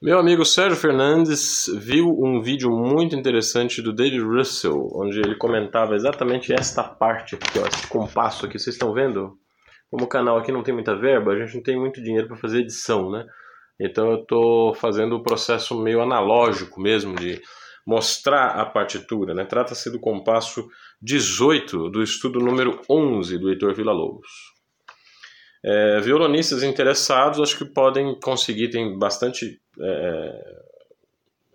Meu amigo Sérgio Fernandes viu um vídeo muito interessante do David Russell, onde ele comentava exatamente esta parte aqui, ó, esse compasso aqui, vocês estão vendo? Como o canal aqui não tem muita verba, a gente não tem muito dinheiro para fazer edição, né? Então eu estou fazendo o processo meio analógico mesmo de mostrar a partitura, né? Trata-se do compasso 18 do estudo número 11 do Heitor Villa-Lobos. É, violonistas interessados acho que podem conseguir, tem bastante é,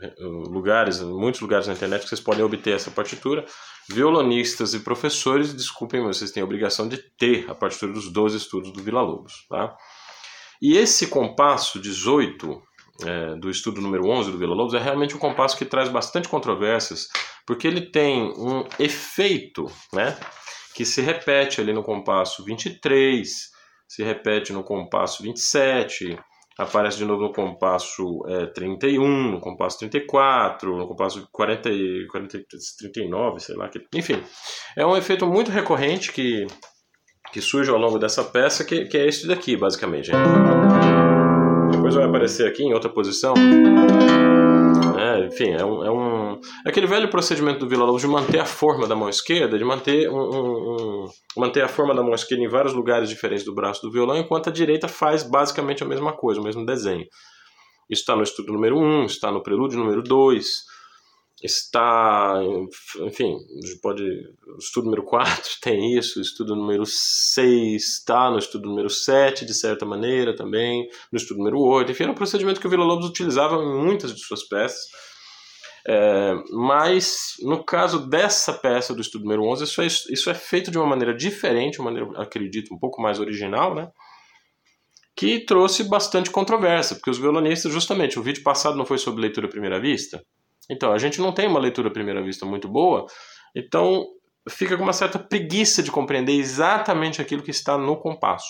é, lugares, muitos lugares na internet que vocês podem obter essa partitura. Violonistas e professores, desculpem, mas vocês têm a obrigação de ter a partitura dos 12 estudos do Vila Lobos. Tá? E esse compasso 18 é, do estudo número 11 do Vila Lobos é realmente um compasso que traz bastante controvérsias, porque ele tem um efeito né, que se repete ali no compasso 23, se repete no compasso 27, aparece de novo no compasso é, 31, no compasso 34, no compasso 40, 40, 39, sei lá. Enfim, é um efeito muito recorrente que, que surge ao longo dessa peça, que, que é este daqui, basicamente. Depois vai aparecer aqui em outra posição. Enfim, é um, é um. É aquele velho procedimento do Vila Lobos de manter a forma da mão esquerda, de manter, um, um, um, manter a forma da mão esquerda em vários lugares diferentes do braço do violão, enquanto a direita faz basicamente a mesma coisa, o mesmo desenho. Isso está no estudo número 1, um, está no prelúdio número 2, está, enfim, pode, o estudo número 4 tem isso, o estudo número 6 está no estudo número 7, de certa maneira também, no estudo número 8, enfim, era um procedimento que o Vila Lobos utilizava em muitas de suas peças, é, mas no caso dessa peça do estudo número 11, isso é, isso é feito de uma maneira diferente, uma maneira, acredito, um pouco mais original, né? que trouxe bastante controvérsia, porque os violonistas, justamente, o vídeo passado não foi sobre leitura à primeira vista, então, a gente não tem uma leitura à primeira vista muito boa, então fica com uma certa preguiça de compreender exatamente aquilo que está no compasso.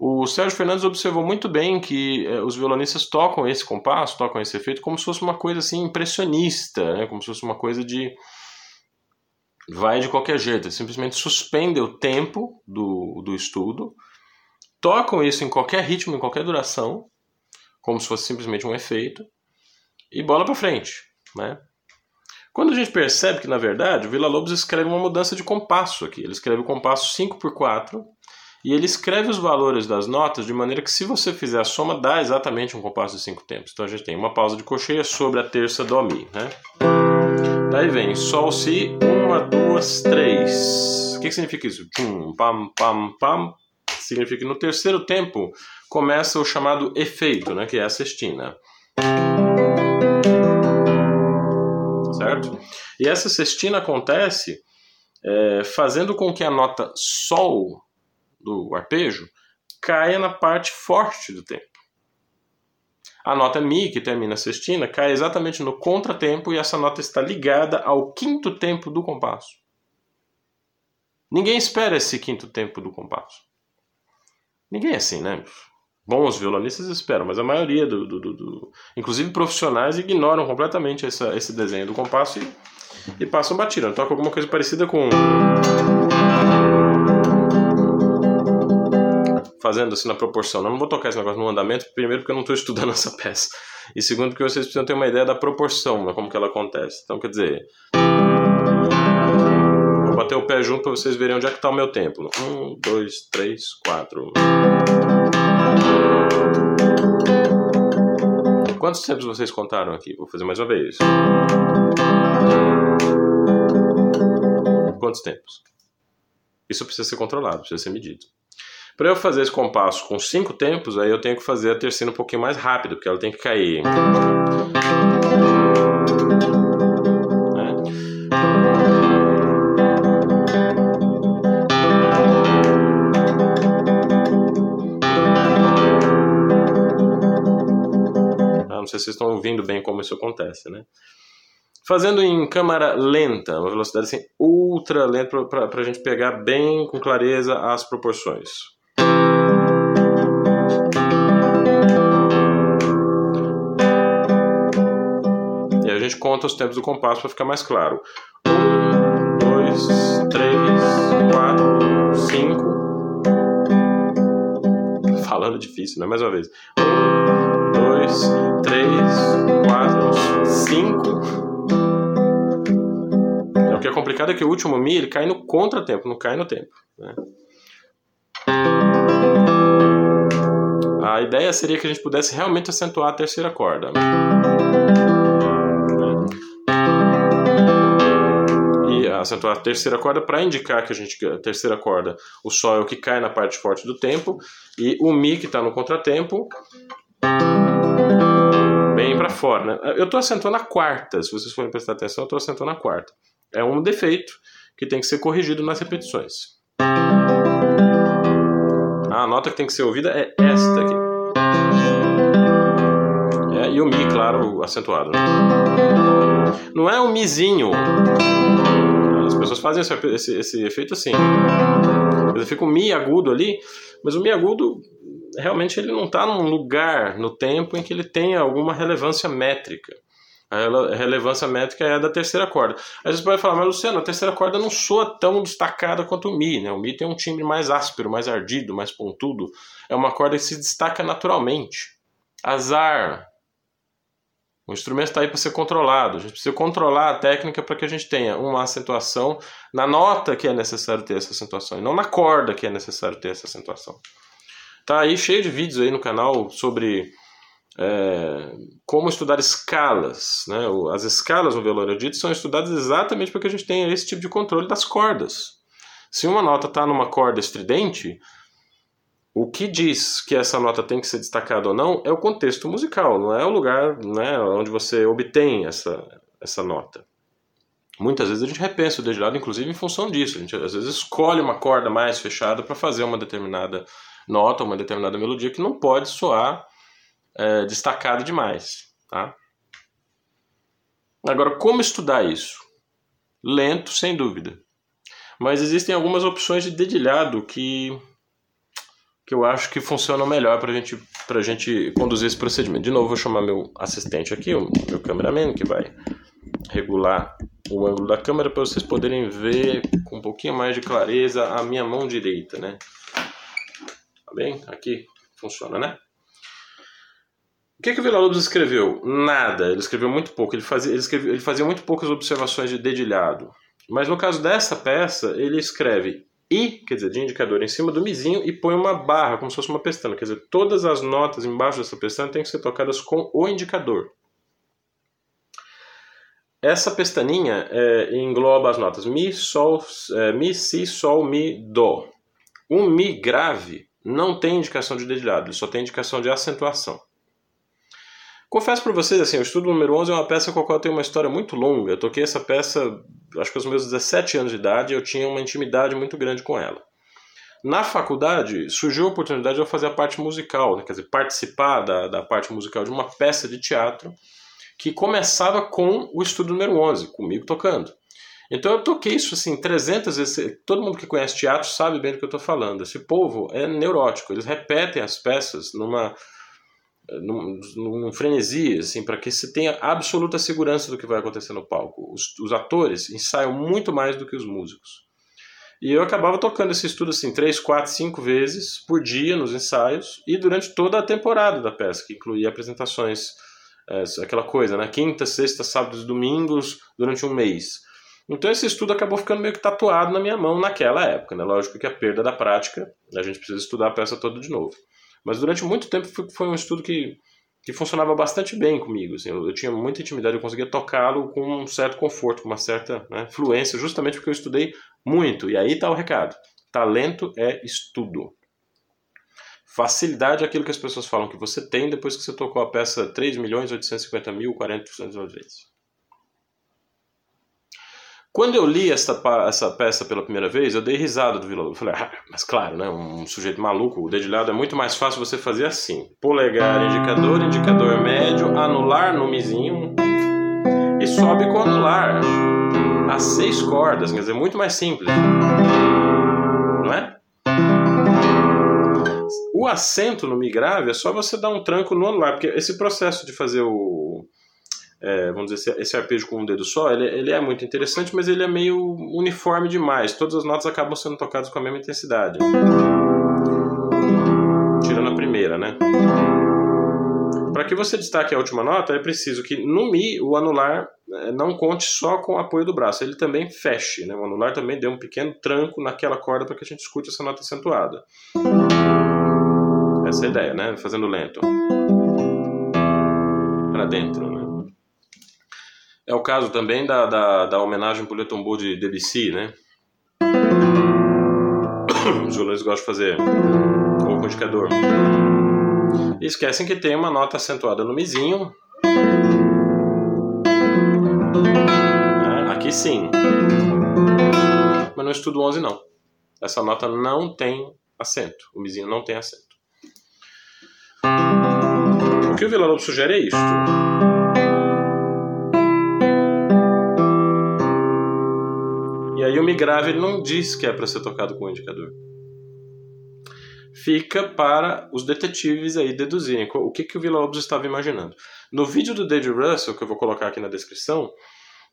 O Sérgio Fernandes observou muito bem que eh, os violonistas tocam esse compasso, tocam esse efeito como se fosse uma coisa assim impressionista, né? como se fosse uma coisa de vai de qualquer jeito, simplesmente suspende o tempo do, do estudo, tocam isso em qualquer ritmo, em qualquer duração, como se fosse simplesmente um efeito, e bola para frente, né? Quando a gente percebe que, na verdade, o Vila Lobos escreve uma mudança de compasso aqui. Ele escreve o compasso 5 por 4 e ele escreve os valores das notas de maneira que, se você fizer a soma, dá exatamente um compasso de 5 tempos. Então a gente tem uma pausa de cocheia sobre a terça Dó Mi. Né? Daí vem Sol, Si, uma, duas, três. O que, significa isso? Pam, pam, pam. Significa que no terceiro tempo começa o chamado efeito, né? que é a sextina certo? E essa sextina acontece é, fazendo com que a nota Sol do arpejo caia na parte forte do tempo. A nota Mi, que termina a sextina, cai exatamente no contratempo e essa nota está ligada ao quinto tempo do compasso. Ninguém espera esse quinto tempo do compasso. Ninguém é assim, né? Bons violonistas esperam, mas a maioria do, do, do, do inclusive profissionais ignoram completamente essa, esse desenho do compasso e, e passam batida. Toca alguma coisa parecida com fazendo assim na proporção. Não vou tocar esse negócio no andamento, primeiro porque eu não estou estudando essa peça. E segundo porque vocês precisam ter uma ideia da proporção, né, como que ela acontece. Então, quer dizer, vou bater o pé junto para vocês verem onde é que está o meu tempo. Um, dois, três, quatro. Quantos tempos vocês contaram aqui? Vou fazer mais uma vez. Quantos tempos? Isso precisa ser controlado, precisa ser medido. Para eu fazer esse compasso com cinco tempos, aí eu tenho que fazer a terceira um pouquinho mais rápido, porque ela tem que cair. Sei se vocês estão ouvindo bem como isso acontece, né? Fazendo em câmara lenta, uma velocidade assim, ultra lenta, para a gente pegar bem com clareza as proporções. E a gente conta os tempos do compasso para ficar mais claro. Um, dois, três, quatro, cinco. Falando difícil, né? Mais uma vez. Um, dois, três, quatro, cinco. É, o que é complicado é que o último Mi ele cai no contratempo, não cai no tempo. Né? A ideia seria que a gente pudesse realmente acentuar a terceira corda. Né? E acentuar a terceira corda para indicar que a gente a terceira corda, o sol é o que cai na parte forte do tempo e o mi que está no contratempo bem para fora. Né? Eu estou acentuando a quarta, se vocês forem prestar atenção, eu estou acentuando a quarta. É um defeito que tem que ser corrigido nas repetições. A nota que tem que ser ouvida é esta aqui. É, e o Mi, claro, acentuado. Né? Não é um Mizinho. As pessoas fazem esse, esse, esse efeito assim. Fica um Mi agudo ali, mas o Mi agudo realmente ele não está num lugar no tempo em que ele tenha alguma relevância métrica. A relevância métrica é a da terceira corda. Aí você pode falar, mas Luciano, a terceira corda não soa tão destacada quanto o Mi. Né? O Mi tem um timbre mais áspero, mais ardido, mais pontudo. É uma corda que se destaca naturalmente. Azar. O instrumento está aí para ser controlado. A gente precisa controlar a técnica para que a gente tenha uma acentuação na nota que é necessário ter essa acentuação e não na corda que é necessário ter essa acentuação. Tá aí cheio de vídeos aí no canal sobre é, como estudar escalas. Né? As escalas no violão erudito são estudadas exatamente para que a gente tenha esse tipo de controle das cordas. Se uma nota está numa corda estridente, o que diz que essa nota tem que ser destacada ou não é o contexto musical, não é o lugar né, onde você obtém essa, essa nota. Muitas vezes a gente repensa o dedilhado, inclusive em função disso. A gente às vezes escolhe uma corda mais fechada para fazer uma determinada nota, uma determinada melodia que não pode soar é, destacado demais. Tá? Agora, como estudar isso? Lento, sem dúvida. Mas existem algumas opções de dedilhado que, que eu acho que funcionam melhor para gente, a gente conduzir esse procedimento. De novo, vou chamar meu assistente aqui, o meu cameraman, que vai regular o ângulo da câmera para vocês poderem ver com um pouquinho mais de clareza a minha mão direita, né? Tá bem? Aqui funciona, né? O que, que o Villa-Lobos escreveu? Nada. Ele escreveu muito pouco. Ele fazia, ele, escreveu, ele fazia muito poucas observações de dedilhado. Mas no caso dessa peça, ele escreve I, quer dizer, de indicador em cima do mizinho e põe uma barra, como se fosse uma pestana. Quer dizer, todas as notas embaixo dessa pestana têm que ser tocadas com o indicador. Essa pestaninha é, engloba as notas Mi, Sol, é, Mi, Si, Sol, Mi, Dó. Um Mi grave não tem indicação de dedilhado, ele só tem indicação de acentuação. Confesso para vocês, assim, o estudo número 11 é uma peça com a qual eu tenho uma história muito longa. Eu toquei essa peça, acho que aos meus 17 anos de idade, eu tinha uma intimidade muito grande com ela. Na faculdade, surgiu a oportunidade de eu fazer a parte musical, né? quer dizer, participar da, da parte musical de uma peça de teatro que começava com o estudo número 11, comigo tocando. Então eu toquei isso assim 300 vezes. Todo mundo que conhece teatro sabe bem do que eu estou falando. Esse povo é neurótico, eles repetem as peças numa num, num frenesi, assim, para que se tenha absoluta segurança do que vai acontecer no palco. Os, os, atores ensaiam muito mais do que os músicos. E eu acabava tocando esse estudo assim três, quatro, cinco vezes por dia nos ensaios e durante toda a temporada da peça, que incluía apresentações, é, aquela coisa, né? Quinta, sexta, sábados, domingos, durante um mês. Então esse estudo acabou ficando meio que tatuado na minha mão naquela época, né? Lógico que a perda da prática, a gente precisa estudar a peça toda de novo. Mas durante muito tempo foi um estudo que, que funcionava bastante bem comigo. Assim, eu, eu tinha muita intimidade, eu conseguia tocá-lo com um certo conforto, com uma certa né, fluência, justamente porque eu estudei muito. E aí está o recado: talento é estudo. Facilidade é aquilo que as pessoas falam que você tem depois que você tocou a peça 3 milhões 850 mil 40% vezes. Quando eu li essa, peça pela primeira vez, eu dei risada do vilão. Eu falei, ah, mas claro, né? Um sujeito maluco, o dedilhado é muito mais fácil você fazer assim: polegar, indicador, indicador médio, anular no mizinho e sobe com anular. As seis cordas, quer dizer, muito mais simples. Não é? O acento no mi grave é só você dar um tranco no anular, porque esse processo de fazer o é, vamos dizer, esse arpejo com um dedo só, ele, ele, é muito interessante, mas ele é meio uniforme demais. Todas as notas acabam sendo tocadas com a mesma intensidade. Tirando a primeira, né? Para que você destaque a última nota, é preciso que no Mi o anular é, não conte só com o apoio do braço, ele também feche. Né? O anular também dê um pequeno tranco naquela corda para que a gente escute essa nota acentuada. Essa é a ideia, né? Fazendo lento. Para dentro, né? É o caso também da, da, da homenagem para o Le Tombeau de Debussy, né? Os violões gostam de fazer com indicador. E esquecem que tem uma nota acentuada no mizinho. Aqui sim. Mas no estudo 11 não. Essa nota não tem acento. O mizinho não tem acento. O que o Vila sugere é isto. Aí o Mi grave não diz que é para ser tocado com o indicador. Fica para os detetives aí deduzirem o que, que o Vila Lobos estava imaginando. No vídeo do David Russell, que eu vou colocar aqui na descrição,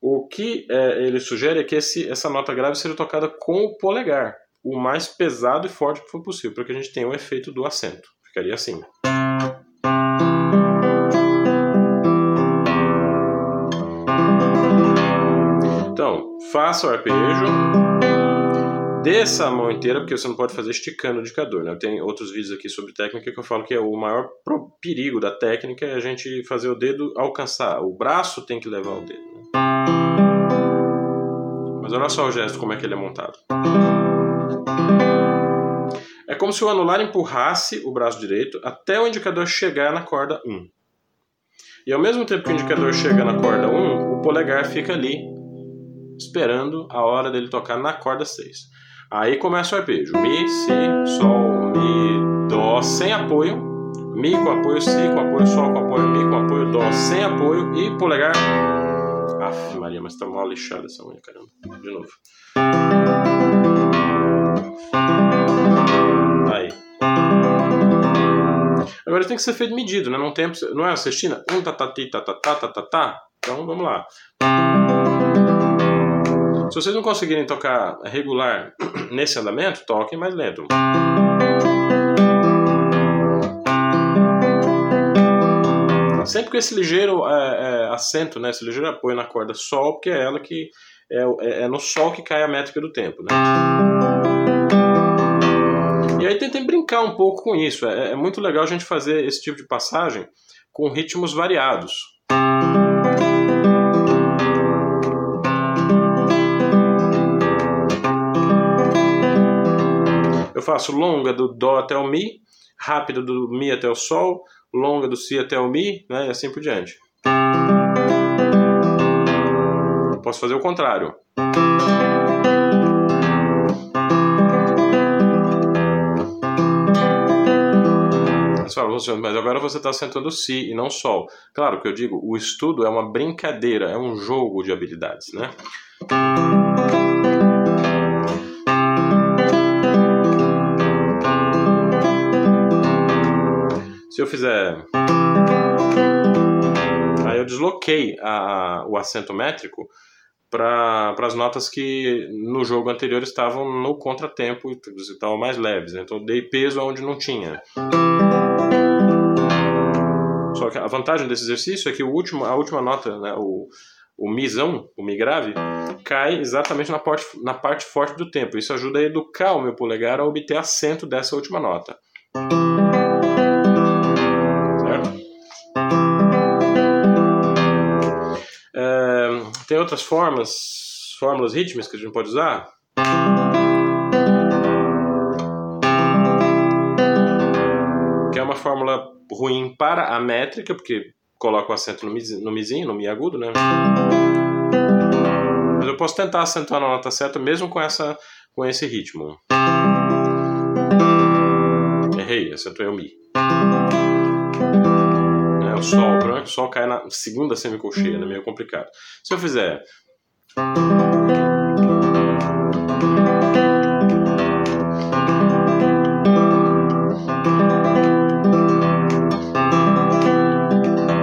o que é, ele sugere é que esse, essa nota grave seja tocada com o polegar, o mais pesado e forte que for possível, para que a gente tenha o efeito do acento. Ficaria assim. Faça o arpejo, desça a mão inteira, porque você não pode fazer esticando o indicador. Né? Tem outros vídeos aqui sobre técnica que eu falo que é o maior perigo da técnica é a gente fazer o dedo alcançar. O braço tem que levar o dedo. Né? Mas olha só o gesto, como é que ele é montado. É como se o anular empurrasse o braço direito até o indicador chegar na corda 1. E ao mesmo tempo que o indicador chega na corda 1, o polegar fica ali, esperando a hora dele tocar na corda 6. Aí começa o arpejo. Mi, Si, Sol, Mi, Dó, sem apoio. Mi com apoio, Si com apoio, Sol com apoio, Mi com apoio, Dó sem apoio e polegar Aff, Maria, mas tá mal lixada essa unha, caramba. De novo. Aí. Agora tem que ser feito medido, né? Não, tem, não é a cestina? Um tatati, tatatá, tatatá. Então vamos lá. Se vocês não conseguirem tocar regular nesse andamento, toquem mais lento. Sempre com esse ligeiro é, é, acento, né, esse ligeiro apoio na corda Sol, porque é ela que é, é, é no Sol que cai a métrica do tempo. Né? E aí tentem brincar um pouco com isso. É, é muito legal a gente fazer esse tipo de passagem com ritmos variados. Eu faço longa do Dó até o Mi, rápida do Mi até o Sol, longa do Si até o Mi, né, e assim por diante. Posso fazer o contrário. mas agora você está sentando Si e não Sol. Claro que eu digo, o estudo é uma brincadeira, é um jogo de habilidades, né? Se eu fizer. Aí eu desloquei a, o acento métrico para as notas que no jogo anterior estavam no contratempo e estavam mais leves. Né? Então eu dei peso onde não tinha. Só que a vantagem desse exercício é que o último, a última nota, né, o, o misão, o mi grave, cai exatamente na parte, na parte forte do tempo. Isso ajuda a educar o meu polegar a obter acento dessa última nota. Tem outras formas, fórmulas rítmicas que a gente pode usar? Que é uma fórmula ruim para a métrica, porque coloca o acento no, no mizinho, no mi agudo, né? Mas eu posso tentar acentuar na nota certa mesmo com, essa, com esse ritmo. Errei, acentuei o mi o Sol. O problema é que o Sol cai na segunda semicolcheia, né? Meio complicado. Se eu fizer.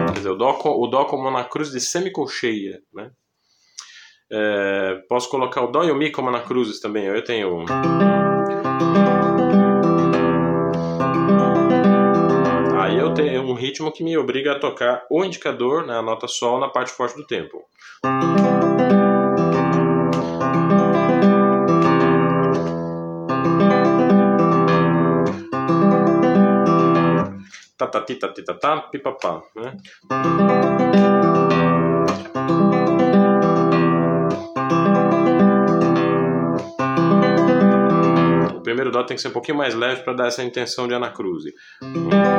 Quer dizer, o Dó, o dó como na cruz de semicolcheia, né? É, posso colocar o Dó e o Mi como na cruzes também. Eu tenho. Tenho um ritmo que me obriga a tocar o indicador, né, a nota sol, na parte forte do tempo. Tatati, tatita, pipapá, né? primeiro dó tem que ser um pouquinho mais leve para dar essa intenção de anacruse. Não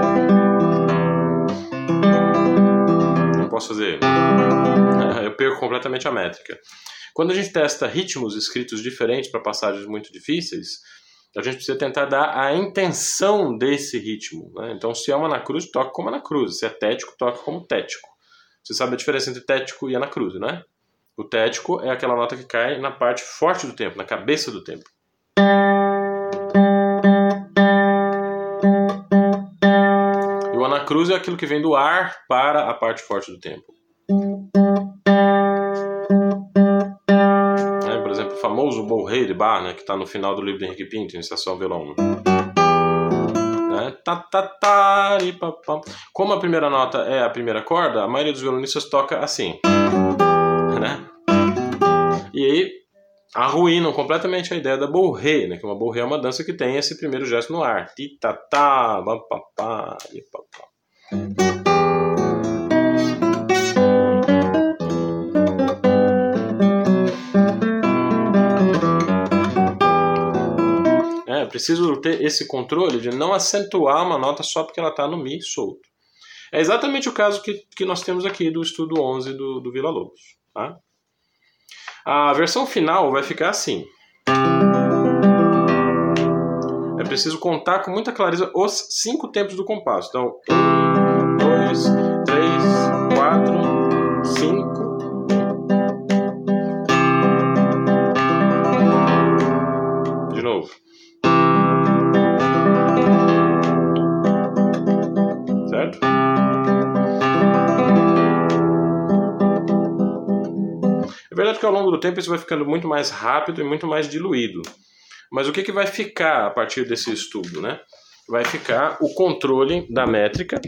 posso fazer. Eu perco completamente a métrica. Quando a gente testa ritmos escritos diferentes para passagens muito difíceis, a gente precisa tentar dar a intenção desse ritmo. Né? Então, se é uma anacruse, toca como anacruse. Se é tético, toca como tético. Você sabe a diferença entre tético e anacruse, né? O tético é aquela nota que cai na parte forte do tempo, na cabeça do tempo. Cruz é aquilo que vem do ar para a parte forte do tempo. É, por exemplo, o famoso Borrei de Bar, né, que está no final do livro de Henrique Pinto, em Estação Violão. É, tá, tá, tá, Como a primeira nota é a primeira corda, a maioria dos violonistas toca assim. Né? E aí arruinam completamente a ideia da borré, né? Que uma borré é uma dança que tem esse primeiro gesto no ar. Ti-ta-ta, papapá, papá. É, preciso ter esse controle de não acentuar uma nota só porque ela está no Mi solto. É exatamente o caso que, que nós temos aqui do estudo 11 do, do Vila Lobos. Tá? A versão final vai ficar assim. É preciso contar com muita clareza os cinco tempos do compasso. Então, É verdade que ao longo do tempo isso vai ficando muito mais rápido e muito mais diluído. Mas o que, que vai ficar a partir desse estudo, né? Vai ficar o controle da métrica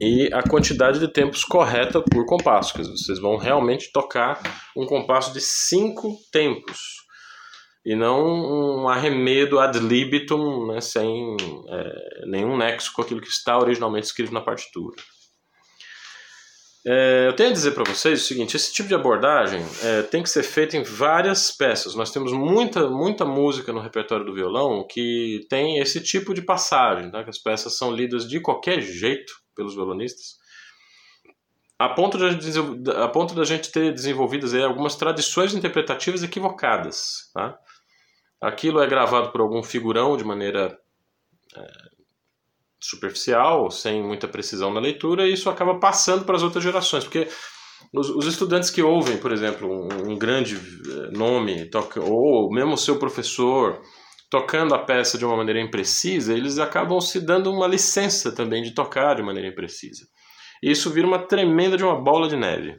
e a quantidade de tempos correta por compasso. Quer dizer, vocês vão realmente tocar um compasso de cinco tempos e não um arremedo ad libitum, né, sem é, nenhum nexo com aquilo que está originalmente escrito na partitura. É, eu tenho a dizer para vocês o seguinte: esse tipo de abordagem é, tem que ser feito em várias peças. Nós temos muita, muita música no repertório do violão que tem esse tipo de passagem, tá? que as peças são lidas de qualquer jeito pelos violonistas, a ponto de, a ponto da gente ter desenvolvidas aí algumas tradições interpretativas equivocadas. Tá? Aquilo é gravado por algum figurão de maneira é, superficial, sem muita precisão na leitura, e isso acaba passando para as outras gerações, porque os, os estudantes que ouvem, por exemplo, um, um grande é, nome, toca, ou mesmo o seu professor, tocando a peça de uma maneira imprecisa, eles acabam se dando uma licença também de tocar de maneira imprecisa. E isso vira uma tremenda de uma bola de neve.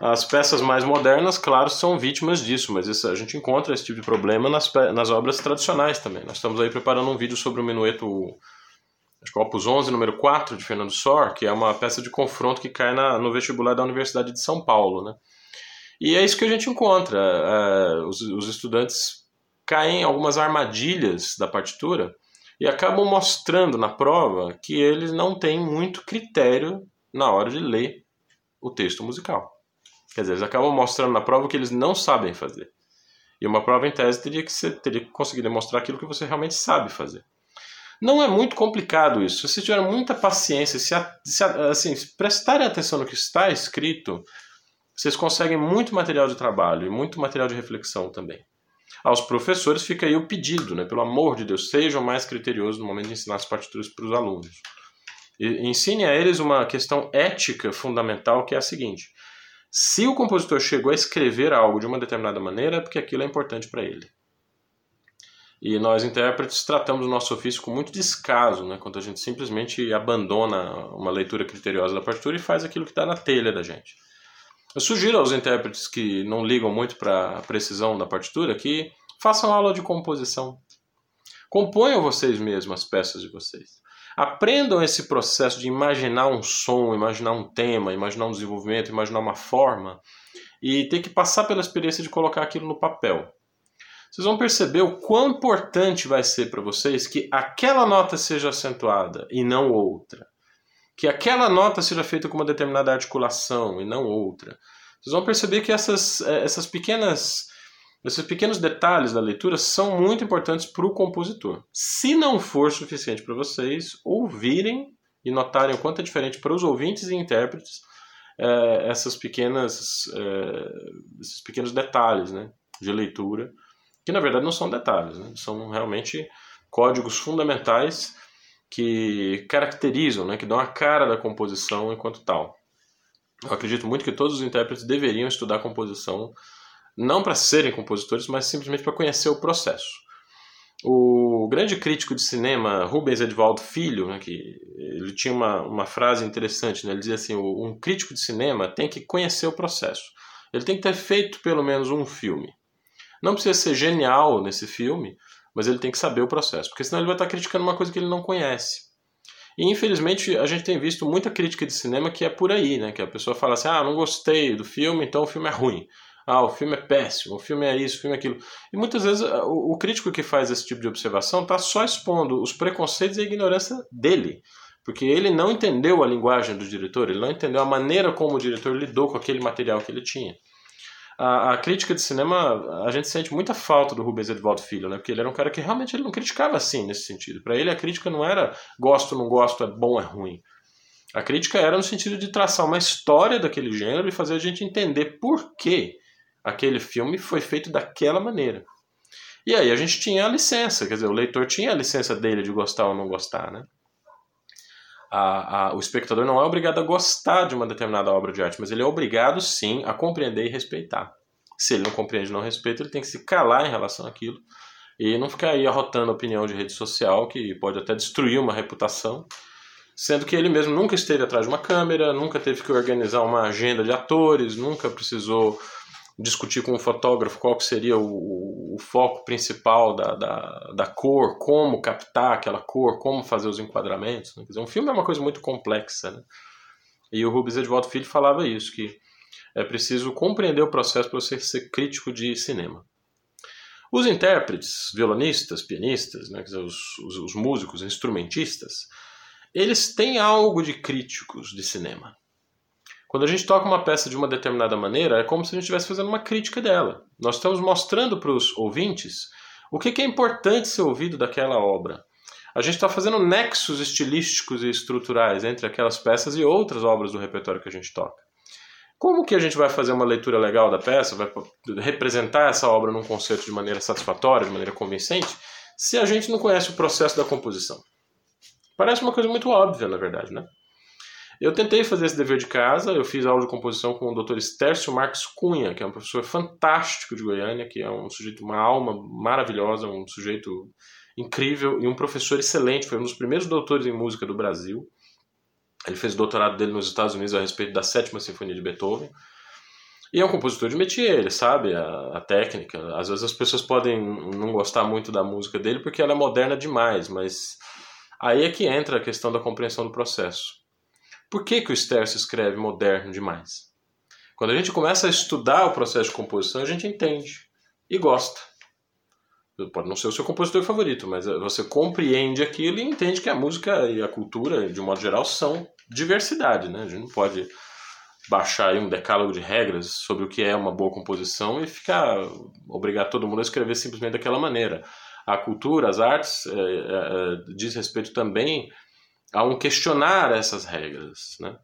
As peças mais modernas, claro, são vítimas disso, mas isso, a gente encontra esse tipo de problema nas, nas obras tradicionais também. Nós estamos aí preparando um vídeo sobre o minueto acho que Opus 11, número 4, de Fernando Sor, que é uma peça de confronto que cai na, no vestibular da Universidade de São Paulo. Né? E é isso que a gente encontra. É, os, os estudantes caem em algumas armadilhas da partitura e acabam mostrando na prova que eles não têm muito critério na hora de ler o texto musical. Quer dizer, eles acabam mostrando na prova o que eles não sabem fazer. E uma prova em tese teria que, ser, teria que conseguir demonstrar aquilo que você realmente sabe fazer. Não é muito complicado isso. Se tiver muita paciência, se, se assim, se prestarem atenção no que está escrito, vocês conseguem muito material de trabalho e muito material de reflexão também. Aos professores fica aí o pedido, né? pelo amor de Deus, sejam mais criteriosos no momento de ensinar as partituras para os alunos. E, ensine a eles uma questão ética fundamental que é a seguinte: se o compositor chegou a escrever algo de uma determinada maneira, é porque aquilo é importante para ele. E nós, intérpretes, tratamos o nosso ofício com muito descaso, né? quando a gente simplesmente abandona uma leitura criteriosa da partitura e faz aquilo que está na telha da gente. Eu sugiro aos intérpretes que não ligam muito para a precisão da partitura que façam aula de composição. Componham vocês mesmos as peças de vocês. Aprendam esse processo de imaginar um som, imaginar um tema, imaginar um desenvolvimento, imaginar uma forma e ter que passar pela experiência de colocar aquilo no papel. Vocês vão perceber o quão importante vai ser para vocês que aquela nota seja acentuada e não outra. Que aquela nota seja feita com uma determinada articulação e não outra. Vocês vão perceber que essas, eh, essas pequenas esses pequenos detalhes da leitura são muito importantes para o compositor. Se não for suficiente para vocês ouvirem e notarem o quanto é diferente para os ouvintes e intérpretes é, essas pequenas, é, esses pequenos detalhes né, de leitura, que na verdade não são detalhes, né, são realmente códigos fundamentais que caracterizam, né, que dão a cara da composição enquanto tal. Eu acredito muito que todos os intérpretes deveriam estudar composição não para serem compositores, mas simplesmente para conhecer o processo. O grande crítico de cinema Rubens Edvaldo Filho, né, que ele tinha uma, uma frase interessante, né, ele dizia assim, um crítico de cinema tem que conhecer o processo. Ele tem que ter feito pelo menos um filme. Não precisa ser genial nesse filme, mas ele tem que saber o processo, porque senão ele vai estar criticando uma coisa que ele não conhece. E infelizmente a gente tem visto muita crítica de cinema que é por aí, né? Que a pessoa fala assim: ah, não gostei do filme, então o filme é ruim. Ah, o filme é péssimo, o filme é isso, o filme é aquilo. E muitas vezes o, o crítico que faz esse tipo de observação está só expondo os preconceitos e a ignorância dele. Porque ele não entendeu a linguagem do diretor, ele não entendeu a maneira como o diretor lidou com aquele material que ele tinha. A, a, crítica de cinema, a gente sente muita falta do Rubens Edvaldo Filho, né? Porque ele era um cara que realmente ele não criticava assim nesse sentido. Para ele a crítica não era gosto, não gosto, é bom, é ruim. A crítica era no sentido de traçar uma história daquele gênero e fazer a gente entender por que aquele filme foi feito daquela maneira. E aí a gente tinha a licença, quer dizer, o leitor tinha a licença dele de gostar ou não gostar, né? A, a, o espectador não é obrigado a gostar de uma determinada obra de arte, mas ele é obrigado sim a compreender e respeitar. Se ele não compreende e não respeita, ele tem que se calar em relação àquilo e não ficar aí arrotando opinião de rede social, que pode até destruir uma reputação, sendo que ele mesmo nunca esteve atrás de uma câmera, nunca teve que organizar uma agenda de atores, nunca precisou discutir com o fotógrafo qual que seria o, o foco principal da, da, da, cor, como captar aquela cor, como fazer os enquadramentos. Né? Dizer, um filme é uma coisa muito complexa. Né? E o Rubens Edvaldo Filho falava isso, que é preciso compreender o processo para você ser crítico de cinema. Os intérpretes, violonistas, pianistas, né, dizer, os, os, os músicos, instrumentistas, eles têm algo de críticos de cinema. Quando a gente toca uma peça de uma determinada maneira, é como se a gente estivesse fazendo uma crítica dela. Nós estamos mostrando para os ouvintes o que, é importante ser ouvido daquela obra. A gente está fazendo nexos estilísticos e estruturais entre aquelas peças e outras obras do repertório que a gente toca. Como que a gente vai fazer uma leitura legal da peça, vai representar essa obra num concerto de maneira satisfatória, de maneira convincente, se a gente não conhece o processo da composição? Parece uma coisa muito óbvia, na verdade, né? Eu tentei fazer esse dever de casa, eu fiz aula de composição com o Dr. Estércio Marques Cunha, que é um professor fantástico de Goiânia, que é um sujeito, uma alma maravilhosa, um sujeito incrível e um professor excelente, foi um dos primeiros doutores em música do Brasil. Ele fez o doutorado dele nos Estados Unidos a respeito da Sétima Sinfonia de Beethoven. E é um compositor de métier, ele sabe a, a, técnica. Às vezes as pessoas podem não gostar muito da música dele porque ela é moderna demais, mas aí é que entra a questão da compreensão do processo. Por que, que o Stercio escreve moderno demais? Quando a gente começa a estudar o processo de composição, a gente entende e gosta. Pode não ser o seu compositor favorito, mas você compreende aquilo e entende que a música e a cultura, de um modo geral, são diversidade. Né? A gente não pode baixar aí um decálogo de regras sobre o que é uma boa composição e ficar obrigar todo mundo a escrever simplesmente daquela maneira. A cultura, as artes, é, é, diz respeito também a um questionar essas regras, né?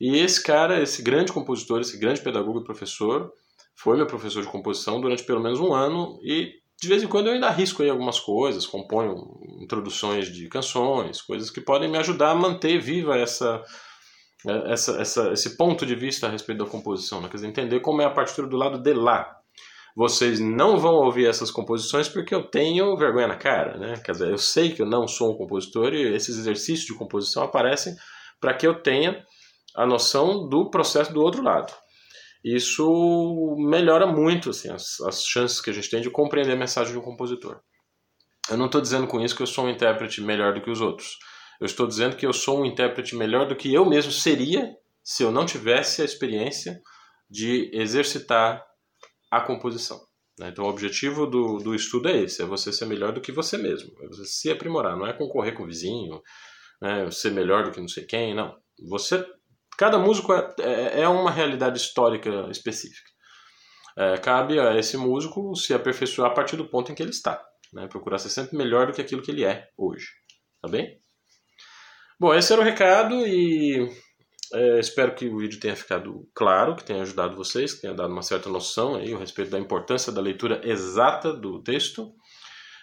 E esse cara, esse grande compositor, esse grande pedagogo e professor, foi meu professor de composição durante pelo menos um ano e de vez em quando eu ainda arrisco aí algumas coisas, componho introduções de canções, coisas que podem me ajudar a manter viva essa, essa, essa esse ponto de vista a respeito da composição, né? quer dizer, entender como é a partitura do lado de lá, vocês não vão ouvir essas composições porque eu tenho vergonha na cara, né? Quer dizer, eu sei que eu não sou um compositor e esses exercícios de composição aparecem para que eu tenha a noção do processo do outro lado. Isso melhora muito assim, as, as chances que a gente tem de compreender a mensagem de um compositor. Eu não estou dizendo com isso que eu sou um intérprete melhor do que os outros. Eu estou dizendo que eu sou um intérprete melhor do que eu mesmo seria se eu não tivesse a experiência de exercitar a composição. Né? Então, o objetivo do, do estudo é esse: é você ser melhor do que você mesmo, é você se aprimorar, não é concorrer com o vizinho, né? ser melhor do que não sei quem, não. Você, cada músico é, é, é uma realidade histórica específica. É, cabe a esse músico se aperfeiçoar a partir do ponto em que ele está, né? procurar ser sempre melhor do que aquilo que ele é hoje, tá bem? Bom, esse era o recado e é, espero que o vídeo tenha ficado claro, que tenha ajudado vocês, que tenha dado uma certa noção aí a respeito da importância da leitura exata do texto.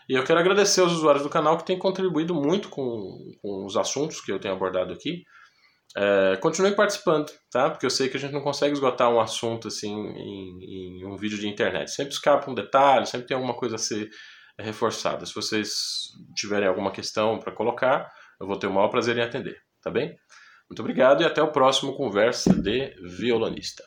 E eu quero agradecer aos usuários do canal que têm contribuído muito com, com os assuntos que eu tenho abordado aqui. É, continue participando, tá? Porque eu sei que a gente não consegue esgotar um assunto assim em, em um vídeo de internet. Sempre escapa um detalhe, sempre tem alguma coisa a ser reforçada. Se vocês tiverem alguma questão para colocar, eu vou ter o maior prazer em atender, tá bem? Muito obrigado e até o próximo Conversa de Violonista.